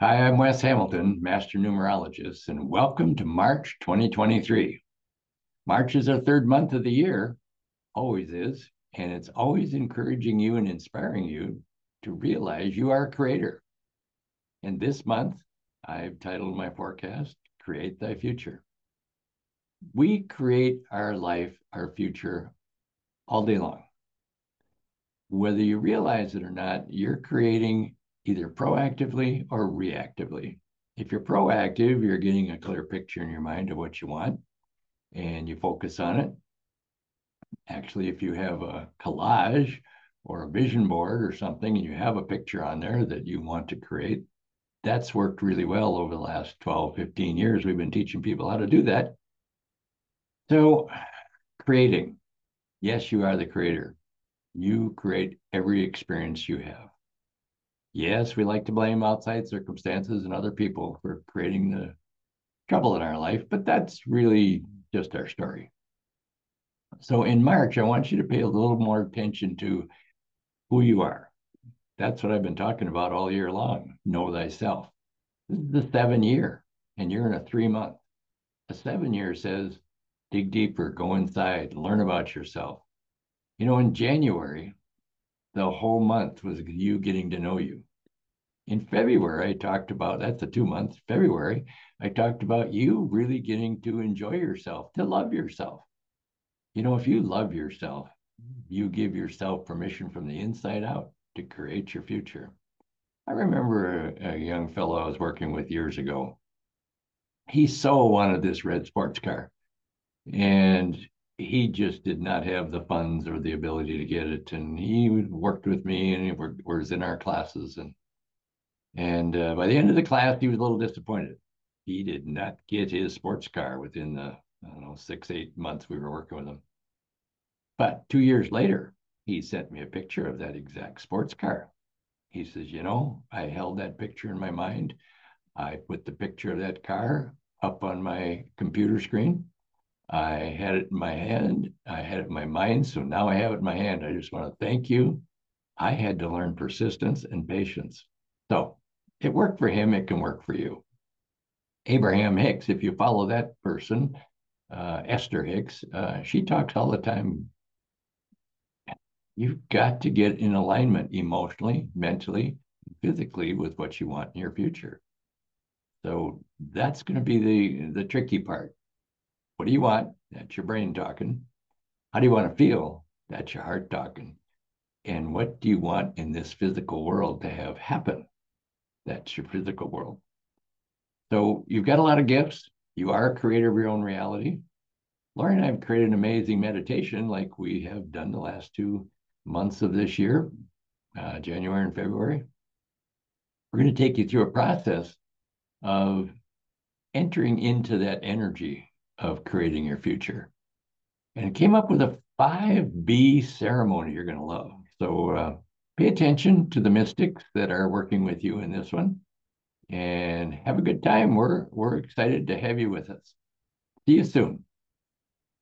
Hi, I'm Wes Hamilton, Master Numerologist, and welcome to March 2023. March is our third month of the year, always is, and it's always encouraging you and inspiring you to realize you are a creator. And this month, I've titled my forecast, Create Thy Future. We create our life, our future, all day long. Whether you realize it or not, you're creating either proactively or reactively. If you're proactive, you're getting a clear picture in your mind of what you want and you focus on it. Actually, if you have a collage or a vision board or something and you have a picture on there that you want to create, that's worked really well over the last 12, 15 years. We've been teaching people how to do that. So, creating. Yes, you are the creator. You create every experience you have. Yes, we like to blame outside circumstances and other people for creating the trouble in our life, but that's really just our story. So in March, I want you to pay a little more attention to who you are. That's what I've been talking about all year long. Know thyself. This is the seven year, and you're in a three month. A seven year says dig deeper, go inside, learn about yourself. You know, in January, the whole month was you getting to know you. In February, I talked about that's the two months. February, I talked about you really getting to enjoy yourself, to love yourself. You know, if you love yourself, you give yourself permission from the inside out to create your future. I remember a, a young fellow I was working with years ago. He so wanted this red sports car. And he just did not have the funds or the ability to get it. And he worked with me and he was in our classes. And and uh, by the end of the class, he was a little disappointed. He did not get his sports car within the I don't know six eight months we were working with him. But two years later, he sent me a picture of that exact sports car. He says, you know, I held that picture in my mind. I put the picture of that car up on my computer screen I had it in my hand. I had it in my mind. So now I have it in my hand. I just want to thank you. I had to learn persistence and patience. So it worked for him. It can work for you. Abraham Hicks, if you follow that person, uh, Esther Hicks, uh, she talks all the time. You've got to get in alignment emotionally, mentally, physically with what you want in your future. So that's going to be the the tricky part. What do you want? That's your brain talking. How do you want to feel? That's your heart talking. And what do you want in this physical world to have happen? That's your physical world. So you've got a lot of gifts. You are a creator of your own reality. Laurie and I have created an amazing meditation like we have done the last two months of this year, uh, January and February. We're going to take you through a process of entering into that energy of creating your future and came up with a 5B ceremony you're going to love. So uh, pay attention to the mystics that are working with you in this one and have a good time. We're, we're excited to have you with us. See you soon.